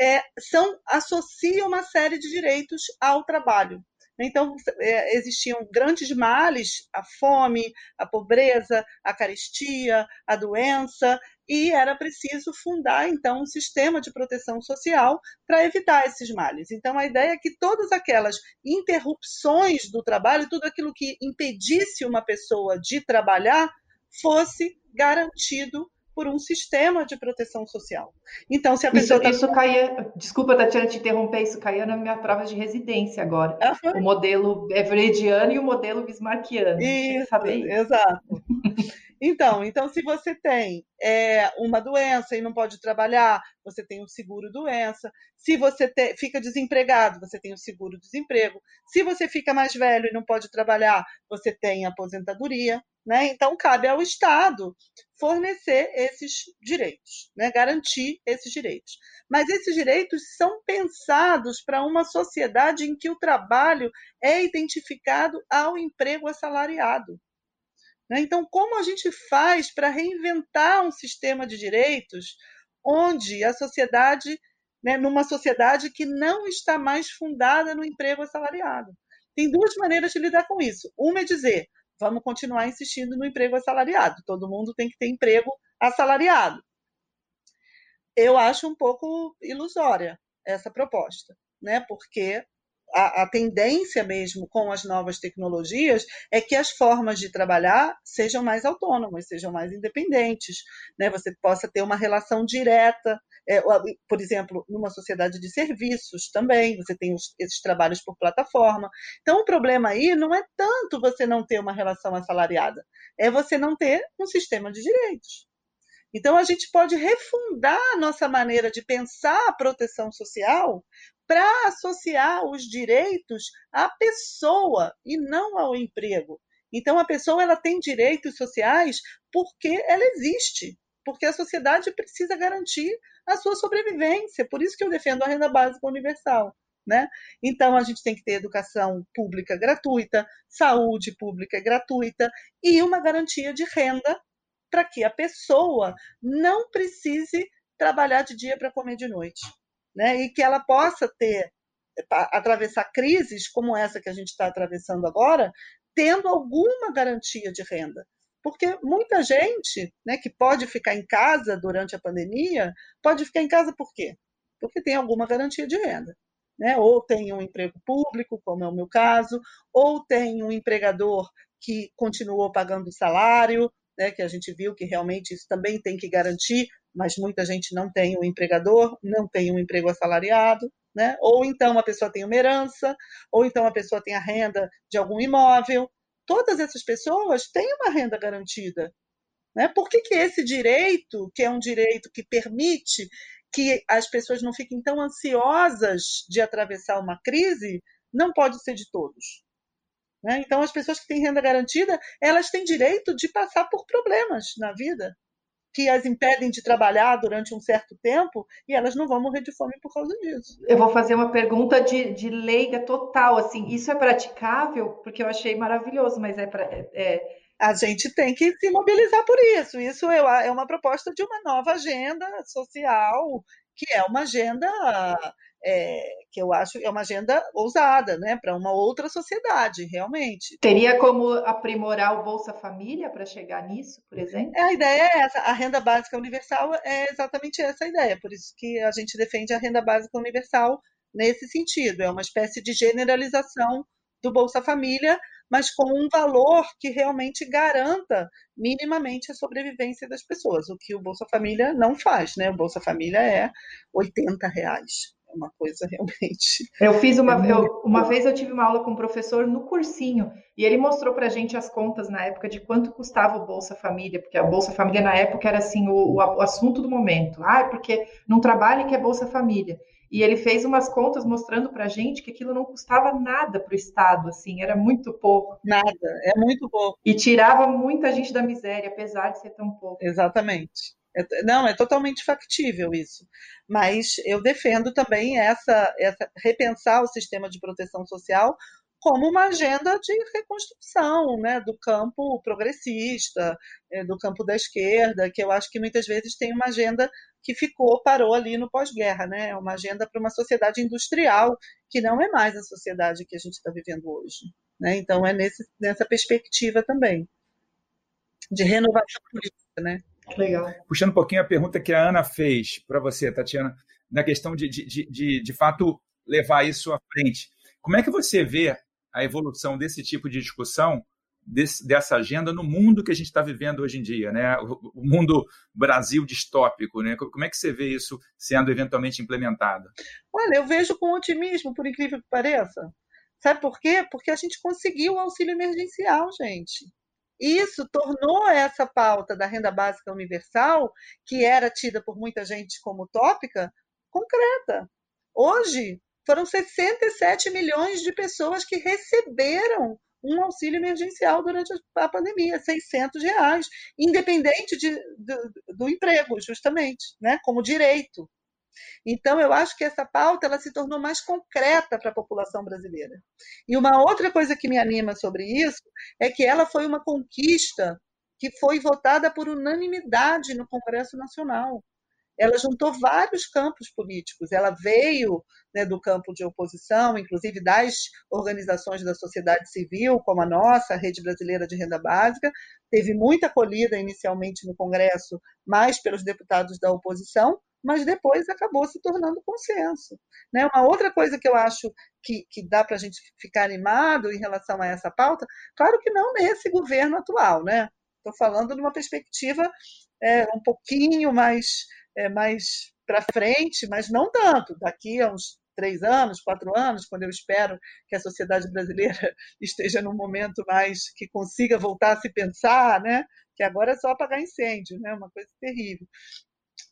é, são associam uma série de direitos ao trabalho. Então, é, existiam grandes males, a fome, a pobreza, a carestia, a doença, e era preciso fundar, então, um sistema de proteção social para evitar esses males. Então, a ideia é que todas aquelas interrupções do trabalho, tudo aquilo que impedisse uma pessoa de trabalhar, fosse garantido por um sistema de proteção social. Então, se a pessoa. Isso, isso caía. Desculpa, Tatiana, te interromper, isso caía na minha prova de residência agora. Ah, o modelo Everettiano e o modelo Bismarckiano. Isso, exato. Então, então, se você tem é, uma doença e não pode trabalhar, você tem o seguro doença. Se você te, fica desempregado, você tem o seguro desemprego. Se você fica mais velho e não pode trabalhar, você tem aposentadoria. Né? Então, cabe ao Estado fornecer esses direitos, né? garantir esses direitos. Mas esses direitos são pensados para uma sociedade em que o trabalho é identificado ao emprego assalariado. Né? Então, como a gente faz para reinventar um sistema de direitos onde a sociedade, né, numa sociedade que não está mais fundada no emprego assalariado? Tem duas maneiras de lidar com isso. Uma é dizer, vamos continuar insistindo no emprego assalariado. Todo mundo tem que ter emprego assalariado. Eu acho um pouco ilusória essa proposta, né? Porque a, a, tendência mesmo com as novas tecnologias é que as formas de trabalhar sejam mais autônomas, sejam mais independentes, né? Você possa ter uma relação direta é, por exemplo, numa sociedade de serviços também, você tem os, esses trabalhos por plataforma. Então, o problema aí não é tanto você não ter uma relação assalariada, é você não ter um sistema de direitos. Então, a gente pode refundar a nossa maneira de pensar a proteção social para associar os direitos à pessoa e não ao emprego. Então, a pessoa ela tem direitos sociais porque ela existe, porque a sociedade precisa garantir a sua sobrevivência. Por isso que eu defendo a renda básica universal. Né? Então, a gente tem que ter educação pública gratuita, saúde pública gratuita e uma garantia de renda para que a pessoa não precise trabalhar de dia para comer de noite. Né? E que ela possa ter, atravessar crises como essa que a gente está atravessando agora, tendo alguma garantia de renda. Porque muita gente né, que pode ficar em casa durante a pandemia, pode ficar em casa por quê? Porque tem alguma garantia de renda. Né? Ou tem um emprego público, como é o meu caso, ou tem um empregador que continuou pagando salário, né, que a gente viu que realmente isso também tem que garantir, mas muita gente não tem um empregador, não tem um emprego assalariado, né? ou então a pessoa tem uma herança, ou então a pessoa tem a renda de algum imóvel, todas essas pessoas têm uma renda garantida. Né? Por que, que esse direito, que é um direito que permite que as pessoas não fiquem tão ansiosas de atravessar uma crise, não pode ser de todos? Né? Então, as pessoas que têm renda garantida, elas têm direito de passar por problemas na vida que as impedem de trabalhar durante um certo tempo e elas não vão morrer de fome por causa disso. Eu vou fazer uma pergunta de, de leiga total, assim, isso é praticável? Porque eu achei maravilhoso, mas é, para é, é... A gente tem que se mobilizar por isso. Isso é, é uma proposta de uma nova agenda social, que é uma agenda é, que eu acho é uma agenda ousada, né, para uma outra sociedade, realmente. Teria como aprimorar o Bolsa Família para chegar nisso, por exemplo? É, a ideia é essa, a renda básica universal é exatamente essa a ideia, por isso que a gente defende a renda básica universal nesse sentido, é uma espécie de generalização do Bolsa Família, mas com um valor que realmente garanta minimamente a sobrevivência das pessoas, o que o Bolsa Família não faz, né? O Bolsa Família é 80 reais. É uma coisa realmente. Eu fiz uma, é eu, uma vez eu tive uma aula com um professor no cursinho e ele mostrou para a gente as contas na época de quanto custava o Bolsa Família, porque a Bolsa Família na época era assim o, o assunto do momento. Ah, porque não trabalha que é Bolsa Família. E ele fez umas contas mostrando para a gente que aquilo não custava nada para o Estado, assim, era muito pouco. Nada, é muito pouco. E tirava muita gente da miséria, apesar de ser tão pouco. Exatamente. É, não, é totalmente factível isso. Mas eu defendo também essa, essa repensar o sistema de proteção social como uma agenda de reconstrução né, do campo progressista, é, do campo da esquerda, que eu acho que muitas vezes tem uma agenda que ficou, parou ali no pós-guerra, né? É uma agenda para uma sociedade industrial, que não é mais a sociedade que a gente está vivendo hoje. Né? Então, é nesse, nessa perspectiva também, de renovação política, né? Legal. Puxando um pouquinho a pergunta que a Ana fez para você, Tatiana, na questão de, de, de, de, de fato, levar isso à frente. Como é que você vê a evolução desse tipo de discussão, desse, dessa agenda no mundo que a gente está vivendo hoje em dia, né? O, o, mundo Brasil distópico, né? Como é que você vê isso sendo eventualmente implementado? Olha, eu vejo com otimismo, por incrível que pareça. Sabe por quê? Porque a gente conseguiu o auxílio emergencial, gente. Isso tornou essa pauta da renda básica universal, que era tida por muita gente como utópica, concreta. Hoje, foram 67 milhões de pessoas que receberam um auxílio emergencial durante a pandemia, 600 reais, independente de, do, do emprego, justamente, né, como direito. Então, eu acho que essa pauta ela se tornou mais concreta para a população brasileira. E uma outra coisa que me anima sobre isso é que ela foi uma conquista que foi votada por unanimidade no Congresso Nacional ela juntou vários campos políticos. Ela veio né, do campo de oposição, inclusive das organizações da sociedade civil, como a nossa, a Rede Brasileira de Renda Básica, teve muita acolhida inicialmente no Congresso, mais pelos deputados da oposição, mas depois acabou se tornando consenso. Né? Uma outra coisa que eu acho que, que dá para a gente ficar animado em relação a essa pauta, claro que não nesse governo atual, né? Estou falando de uma perspectiva é, um pouquinho mais é, mais para frente, mas não tanto. Daqui a uns três anos, quatro anos, quando eu espero que a sociedade brasileira esteja num momento mais que consiga voltar a se pensar, né? Que agora é só apagar incêndio, né? Uma coisa terrível.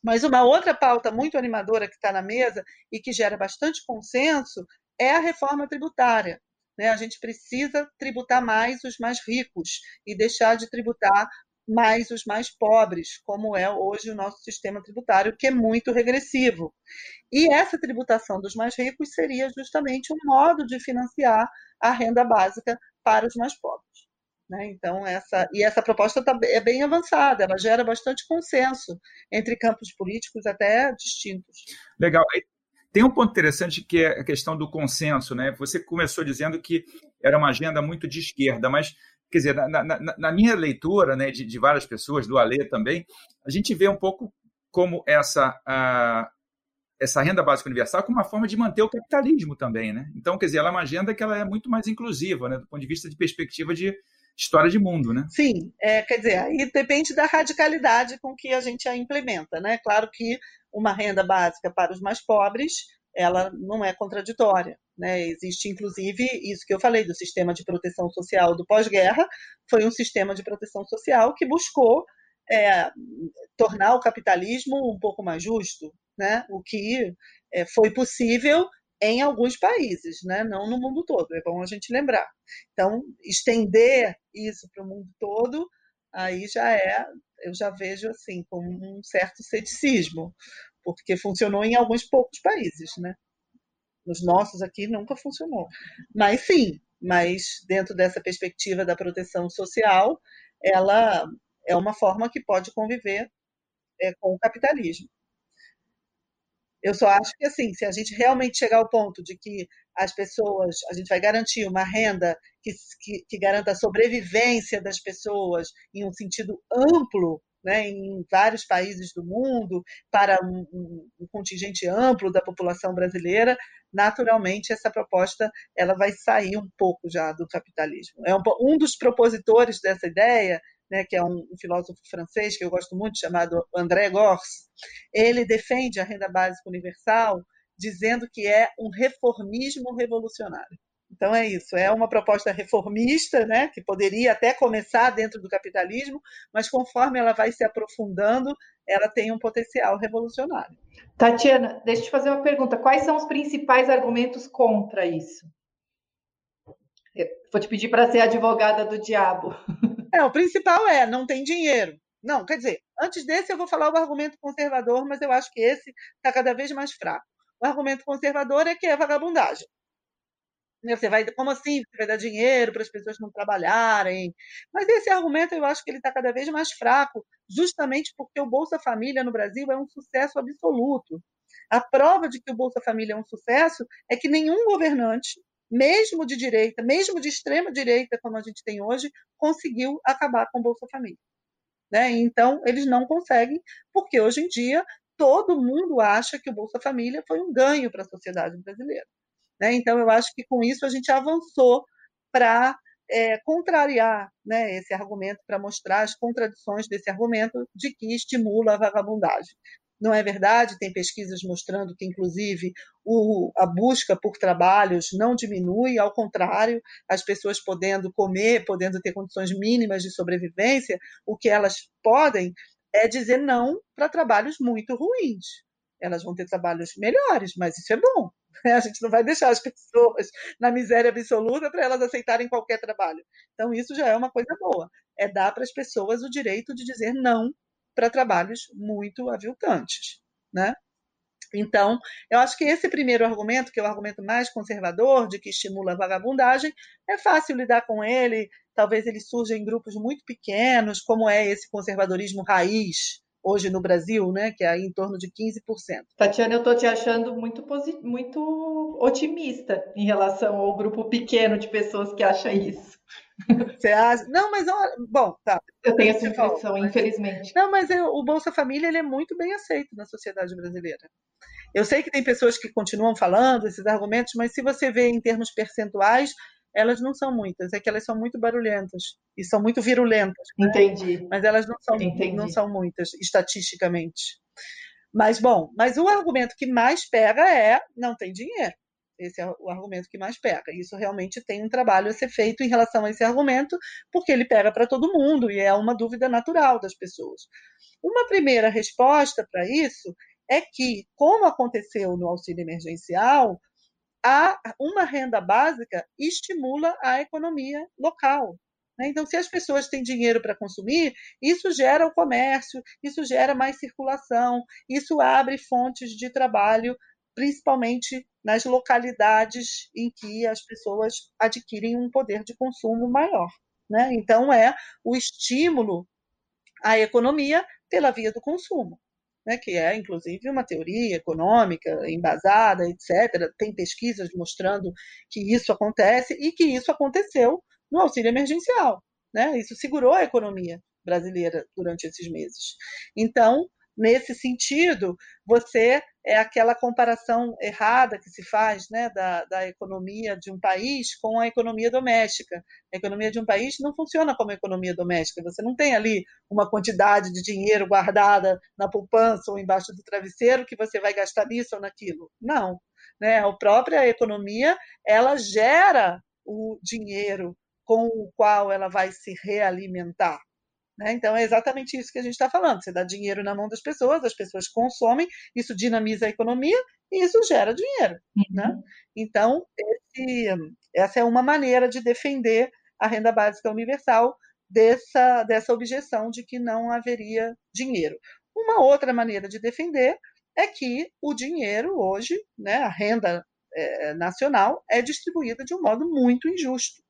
Mas uma outra pauta muito animadora que está na mesa e que gera bastante consenso é a reforma tributária. Né? A gente precisa tributar mais os mais ricos e deixar de tributar mais os mais pobres, como é hoje o nosso sistema tributário, que é muito regressivo. E essa tributação dos mais ricos seria justamente um modo de financiar a renda básica para os mais pobres. Né? Então, essa, e essa proposta tá, é bem avançada, ela gera bastante consenso entre campos políticos até distintos. Legal. Tem um ponto interessante que é a questão do consenso. Né? Você começou dizendo que era uma agenda muito de esquerda, mas quer dizer, na, na, na minha leitura né, de, de, várias pessoas, do Alê também, a gente vê um pouco como essa, a, essa renda básica universal como uma forma de manter o capitalismo também. Né? Então, quer dizer, ela é uma agenda que ela é muito mais inclusiva, né, do ponto de vista de perspectiva de história de mundo. Né? Sim, é, quer dizer, aí depende da radicalidade com que a gente a implementa. Né? Claro que uma renda básica para os mais pobres ela não é contraditória. Né? Existe, inclusive, isso que eu falei do sistema de proteção social do pós-guerra, foi um sistema de proteção social que buscou é, tornar o capitalismo um pouco mais justo, né? o que é, foi possível em alguns países, né? não no mundo todo, é bom a gente lembrar. Então, estender isso para o mundo todo, aí já é, eu já vejo assim, com um certo ceticismo, porque funcionou em alguns poucos países, né? Nos nossos aqui nunca funcionou. Mas sim, mas dentro dessa perspectiva da proteção social, ela é uma forma que pode conviver é, com o capitalismo. Eu só acho que, assim, se a gente realmente chegar ao ponto de que as pessoas, a gente vai garantir uma renda que, que, que garanta a sobrevivência das pessoas em um sentido amplo, né, em vários países do mundo, para um, um, um, contingente amplo da população brasileira, naturalmente essa proposta ela vai sair um pouco já do capitalismo. É um, um dos propositores dessa ideia, né, que é um, filósofo francês que eu gosto muito, chamado André Gors, ele defende a renda básica universal dizendo que é um reformismo revolucionário. Então é isso, é uma proposta reformista, né, que poderia até começar dentro do capitalismo, mas conforme ela vai se aprofundando, ela tem um potencial revolucionário. Tatiana, deixa eu te fazer uma pergunta. Quais são os principais argumentos contra isso? Eu vou te pedir para ser advogada do diabo. É, o principal é não tem dinheiro. Não, quer dizer, antes desse eu vou falar o argumento conservador, mas eu acho que esse está cada vez mais fraco. O argumento conservador é que é vagabundagem. Né, você vai, como assim? Você vai dar dinheiro para as pessoas não trabalharem? Mas esse argumento eu acho que ele está cada vez mais fraco, justamente porque o Bolsa Família no Brasil é um sucesso absoluto. A prova de que o Bolsa Família é um sucesso é que nenhum governante, mesmo de direita, mesmo de extrema direita, como a gente tem hoje, conseguiu acabar com o Bolsa Família. Né? Então, eles não conseguem, porque hoje em dia todo mundo acha que o Bolsa Família foi um ganho para a sociedade brasileira. Né? Então, eu acho que com isso a gente avançou para é, contrariar né, esse argumento, para mostrar as contradições desse argumento de que estimula a vagabundagem. Não é verdade? Tem pesquisas mostrando que, inclusive, o, a busca por trabalhos não diminui, ao contrário, as pessoas podendo comer, podendo ter condições mínimas de sobrevivência, o que elas podem é dizer não para trabalhos muito ruins. Elas vão ter trabalhos melhores, mas isso é bom. A gente não vai deixar as pessoas na miséria absoluta para elas aceitarem qualquer trabalho. Então, isso já é uma coisa boa. É dar para as pessoas o direito de dizer não para trabalhos muito aviltantes. Né? Então, eu acho que esse primeiro argumento, que é o argumento mais conservador, de que estimula a vagabundagem, é fácil lidar com ele. Talvez ele surja em grupos muito pequenos, como é esse conservadorismo raiz, hoje no Brasil, né, que é em torno de 15%. Tatiana, eu estou te achando muito, muito otimista em relação ao grupo pequeno de pessoas que acha isso. Você acha? Não, mas bom, tá. Eu tenho essa impressão, infelizmente. Não, mas eu, o Bolsa Família ele é muito bem aceito na sociedade brasileira. Eu sei que tem pessoas que continuam falando esses argumentos, mas se você vê em termos percentuais, elas não são muitas, é que elas são muito barulhentas e são muito virulentas. Né? Entendi. Mas elas não são, não são muitas, estatisticamente. Mas, bom, mas o argumento que mais pega é não tem dinheiro. Esse é o argumento que mais pega. Isso realmente tem um trabalho a ser feito em relação a esse argumento, porque ele pega para todo mundo e é uma dúvida natural das pessoas. Uma primeira resposta para isso é que, como aconteceu no auxílio emergencial, a, uma renda básica estimula a economia local. Né? Então, se as pessoas têm dinheiro para consumir, isso gera o comércio, isso gera mais circulação, isso abre fontes de trabalho, principalmente nas localidades em que as pessoas adquirem um poder de consumo maior. Né? Então, é o estímulo à economia pela via do consumo né, que é inclusive uma teoria econômica embasada, etc. Tem pesquisas mostrando que isso acontece e que isso aconteceu no auxílio emergencial. Né? Isso segurou a economia brasileira durante esses meses. Então, nesse sentido, você é aquela comparação errada que se faz né, da, da economia de um país com a economia doméstica. A economia de um país não funciona como a economia doméstica. Você não tem ali uma quantidade de dinheiro guardada na poupança ou embaixo do travesseiro que você vai gastar nisso ou naquilo. Não. Né? A própria economia ela gera o dinheiro com o qual ela vai se realimentar. Né? Então, é exatamente isso que a gente está falando. Você dá dinheiro na mão das pessoas, as pessoas consomem, isso dinamiza a economia e isso gera dinheiro. Né? Uhum. Né? Então, esse, essa é uma maneira de defender a renda básica universal dessa, dessa objeção de que não haveria dinheiro. Uma outra maneira de defender é que o dinheiro hoje, né, a renda é, nacional, é distribuída de um modo muito injusto.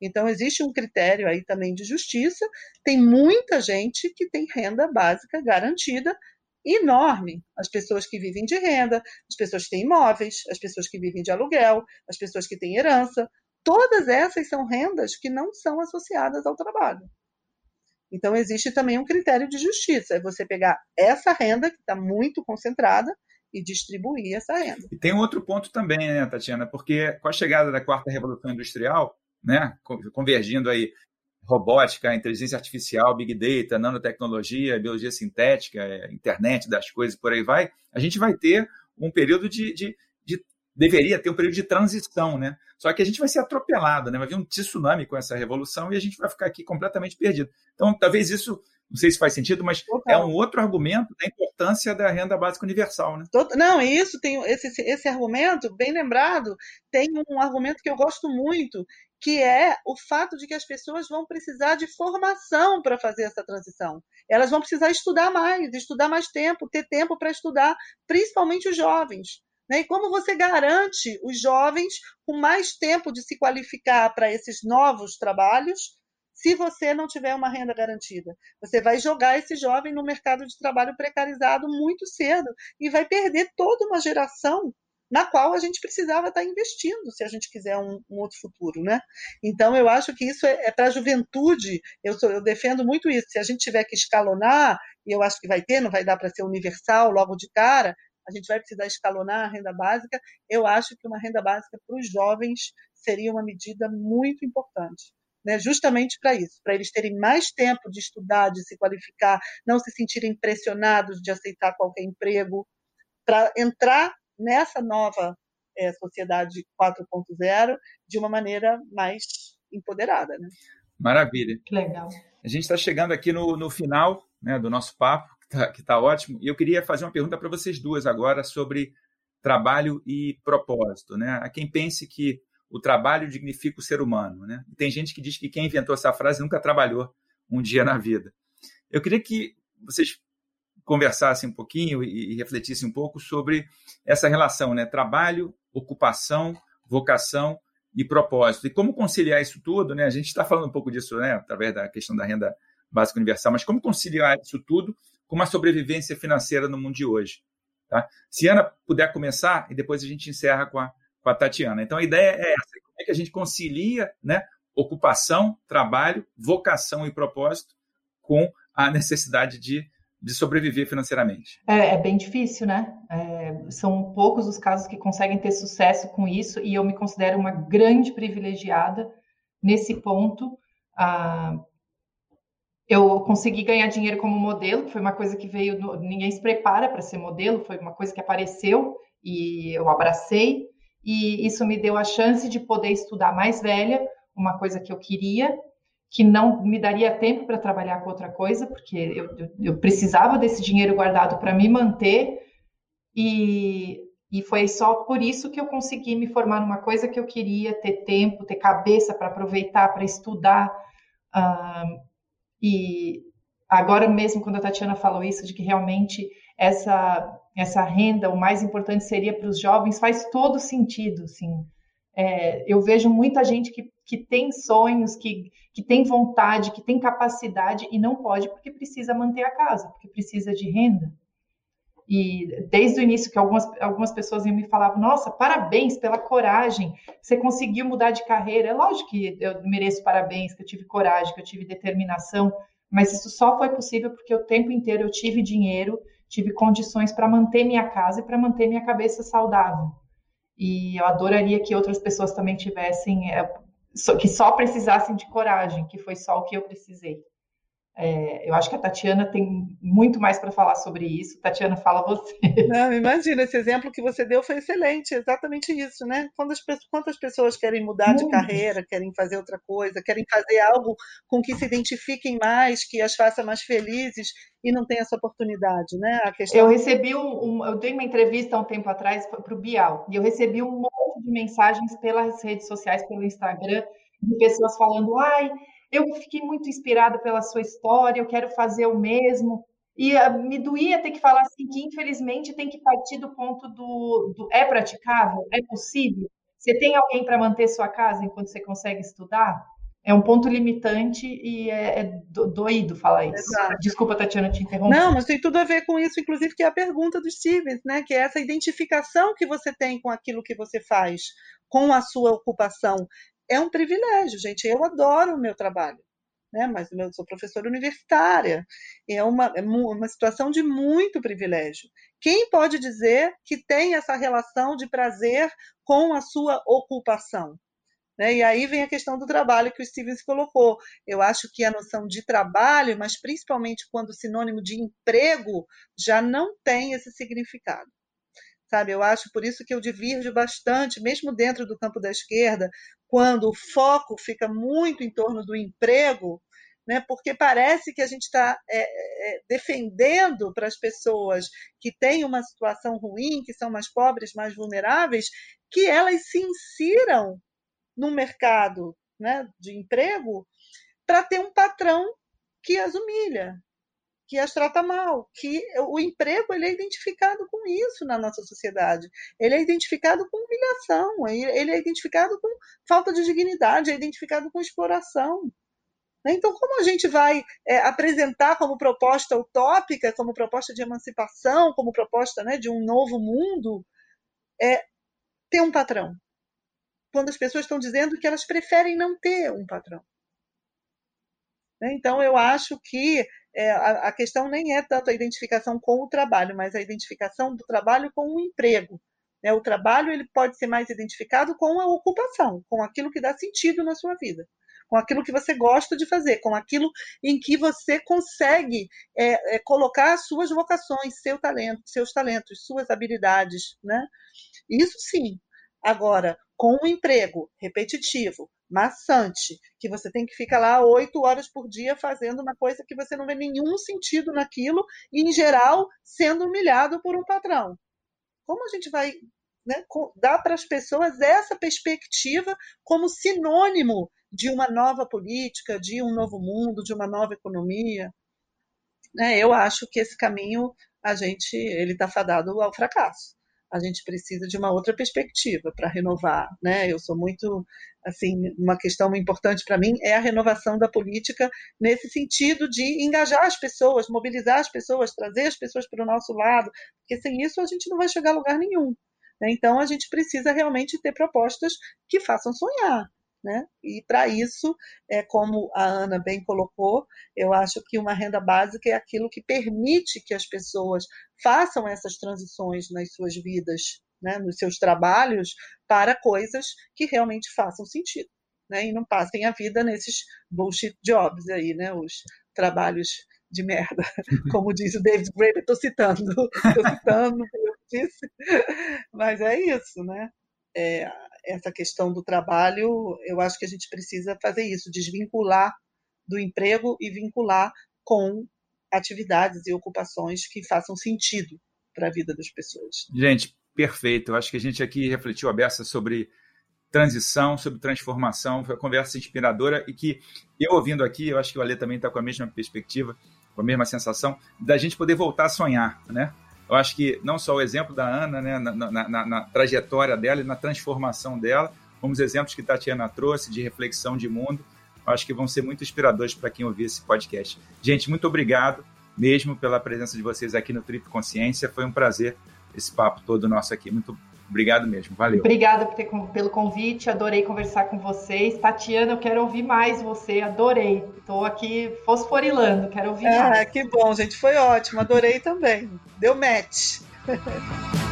Então, existe um critério aí também de justiça. Tem muita gente que tem renda básica garantida enorme as pessoas que vivem de renda, as pessoas que têm imóveis, as pessoas que vivem de aluguel, as pessoas que têm herança. Todas essas são rendas que não são associadas ao trabalho. Então, existe também um critério de justiça, é você pegar essa renda, que está muito concentrada, e distribuir essa renda. E tem um outro ponto também, né, Tatiana? Porque com a chegada da quarta revolução industrial, né, convergindo aí robótica, inteligência artificial, big data, nanotecnologia, biologia sintética, é, internet das coisas, por aí vai, a gente vai ter um período de, de, de, deveria ter um período de transição, né? Só que a gente vai ser atropelado, né? Vai vir um tsunami com essa revolução e a gente vai ficar aqui completamente perdido. Então, talvez isso não sei se faz sentido, mas Total. é um outro argumento da importância da renda básica universal. Né? Não, isso tem esse, esse argumento, bem lembrado, tem um argumento que eu gosto muito, que é o fato de que as pessoas vão precisar de formação para fazer essa transição. Elas vão precisar estudar mais, estudar mais tempo, ter tempo para estudar, principalmente os jovens. Né? E como você garante os jovens com mais tempo de se qualificar para esses novos trabalhos se você não tiver uma renda garantida. Você vai jogar esse jovem no mercado de trabalho precarizado muito cedo e vai perder toda uma geração na qual a gente precisava estar investindo se a gente quiser um, um outro futuro, né? Então eu acho que isso é, é para a juventude. Eu, sou, eu defendo muito isso. Se a gente tiver que escalonar, e eu acho que vai ter, não vai dar para ser universal logo de cara, a gente vai precisar escalonar a renda básica. Eu acho que uma renda básica para os jovens seria uma medida muito importante né, justamente para isso, para eles terem mais tempo de estudar, de se qualificar, não se sentirem pressionados de aceitar qualquer emprego, para entrar nessa nova é, sociedade 4.0 de uma maneira mais empoderada. Né? Maravilha. Que legal. A gente está chegando aqui no, no final né, do nosso papo, que está tá ótimo, e eu queria fazer uma pergunta para vocês duas agora sobre trabalho e propósito. Né? A quem pense que o trabalho dignifica o ser humano. Né? E tem gente que diz que quem inventou essa frase nunca trabalhou um dia na vida. Eu queria que vocês conversassem um pouquinho e, refletissem um pouco sobre essa relação, né? Trabalho, ocupação, vocação e propósito. E como conciliar isso tudo, né? A gente está falando um pouco disso, né? Através da questão da renda básica universal, mas como conciliar isso tudo com uma sobrevivência financeira no mundo de hoje? Tá? Se Ana puder começar, e depois a gente encerra com a, com a Tatiana. Então a ideia é essa: como é que a gente concilia né, ocupação, trabalho, vocação e propósito com a necessidade de, de sobreviver financeiramente? É, é bem difícil, né? É, são poucos os casos que conseguem ter sucesso com isso, e eu me considero uma grande privilegiada nesse ponto. Ah, eu consegui ganhar dinheiro como modelo, que foi uma coisa que veio, ninguém se prepara para ser modelo, foi uma coisa que apareceu e eu abracei e isso me deu a chance de poder estudar mais velha, uma coisa que eu queria, que não me daria tempo para trabalhar com outra coisa, porque eu, eu, precisava desse dinheiro guardado para me manter, e, e foi só por isso que eu consegui me formar numa coisa que eu queria, ter tempo, ter cabeça para aproveitar, para estudar. Uh, e agora mesmo, quando a Tatiana falou isso, de que realmente essa essa renda, o mais importante seria para os jovens, faz todo sentido, sim. É, eu vejo muita gente que, que tem sonhos, que, que tem vontade, que tem capacidade e não pode porque precisa manter a casa, porque precisa de renda. E desde o início que algumas, algumas pessoas me falavam, nossa, parabéns pela coragem, você conseguiu mudar de carreira. É lógico que eu mereço parabéns, que eu tive coragem, que eu tive determinação, mas isso só foi possível porque o tempo inteiro eu tive dinheiro, tive condições para manter minha casa e para manter minha cabeça saudável. E eu adoraria que outras pessoas também tivessem, é, que só precisassem de coragem, que foi só o que eu precisei. É, eu acho que a Tatiana tem muito mais para falar sobre isso. Tatiana, fala você. Não, imagina, esse exemplo que você deu foi excelente, exatamente isso, né? Quantas, quantas pessoas querem mudar muito. de carreira, querem fazer outra coisa, querem fazer algo com que se identifiquem mais, que as faça mais felizes e não tem essa oportunidade, né? A questão... Eu recebi um, um eu dei uma entrevista há um tempo atrás para o Bial e eu recebi um monte de mensagens pelas redes sociais, pelo Instagram, de pessoas falando, ai eu fiquei muito inspirada pela sua história, eu quero fazer o mesmo. E uh, me doía ter que falar assim que, infelizmente, tem que partir do ponto do, do é praticável, é possível. Você tem alguém para manter sua casa enquanto você consegue estudar? é um ponto limitante e é, é doído falar isso. Exato. Desculpa, Tatiana, te interromper. Não, mas tem tudo a ver com isso, inclusive, que é a pergunta do Stevens, né? Que é essa identificação que você tem com aquilo que você faz, com a sua ocupação. É um privilégio, gente. Eu adoro o meu trabalho. Né, mas eu sou professora universitária, é uma, é uma situação de muito privilégio. Quem pode dizer que tem essa relação de prazer com a sua ocupação? Né? E aí vem a questão do trabalho que o Stevens colocou. Eu acho que a noção de trabalho, mas principalmente quando sinônimo de emprego, já não tem esse significado. Sabe, eu acho por isso que eu divirjo bastante, mesmo dentro do campo da esquerda, quando o foco fica muito em torno do emprego, né, porque parece que a gente está é, é, defendendo para as pessoas que têm uma situação ruim, que são mais pobres, mais vulneráveis, que elas se insiram no mercado né, de emprego para ter um patrão que as humilha, que as trata mal, que o emprego ele é identificado com isso na nossa sociedade. Ele é identificado com humilhação, ele é identificado com falta de dignidade, é identificado com exploração. Então, como a gente vai é, apresentar como proposta utópica, como proposta de emancipação, como proposta né, de um novo mundo, é ter um patrão, quando as pessoas estão dizendo que elas preferem não ter um patrão. Né? Então, eu acho que é, a, questão nem é tanto a identificação com o trabalho, mas a identificação do trabalho com o emprego. Né? O trabalho ele pode ser mais identificado com a ocupação, com aquilo que dá sentido na sua vida, com aquilo que você gosta de fazer, com aquilo em que você consegue é, é, colocar as suas vocações, seu talento, seus talentos, suas habilidades. Né? Isso sim. Agora, com um emprego repetitivo, maçante, que você tem que ficar lá oito horas por dia fazendo uma coisa que você não vê nenhum sentido naquilo, e, em geral, sendo humilhado por um patrão. Como a gente vai né, dar para as pessoas essa perspectiva como sinônimo de uma nova política, de um novo mundo, de uma nova economia? Né, eu acho que esse caminho a gente ele está fadado ao fracasso a gente precisa de uma outra perspectiva para renovar, né? Eu sou muito assim, uma questão importante para mim é a renovação da política nesse sentido de engajar as pessoas, mobilizar as pessoas, trazer as pessoas para o nosso lado, porque sem isso a gente não vai chegar a lugar nenhum. Né? Então a gente precisa realmente ter propostas que façam sonhar, né? E para isso, é, como a Ana bem colocou, eu acho que uma renda básica é aquilo que permite que as pessoas façam essas transições nas suas vidas, né, nos seus trabalhos, para coisas que realmente façam sentido. Né, e não passem a vida nesses bullshit jobs aí, né, os trabalhos de merda, como diz o David Graeber, estou citando, estou citando, eu disse, mas é isso, né? É, essa questão do trabalho, eu acho que a gente precisa fazer isso, desvincular do emprego e vincular com atividades e ocupações que façam sentido para a vida das pessoas. Gente, perfeito. Eu acho que a gente aqui refletiu a beça sobre transição, sobre transformação, foi uma conversa inspiradora e que eu ouvindo aqui, eu acho que o Ale também está com a mesma perspectiva, com a mesma sensação, da gente poder voltar a sonhar, né? Eu acho que não só o exemplo da Ana, né, na, na, na, na trajetória dela e na transformação dela, como os exemplos que Tatiana trouxe de reflexão de mundo, acho que vão ser muito inspiradores para quem ouvir esse podcast. Gente, muito obrigado mesmo pela presença de vocês aqui no Trip Consciência. Foi um prazer esse papo todo nosso aqui. Muito Obrigado mesmo, valeu. Obrigada por ter, pelo convite, adorei conversar com vocês. Tatiana, eu quero ouvir mais você, adorei. Estou aqui fosforilando, quero ouvir ah, mais. Que bom, gente, foi ótimo, adorei também. Deu match.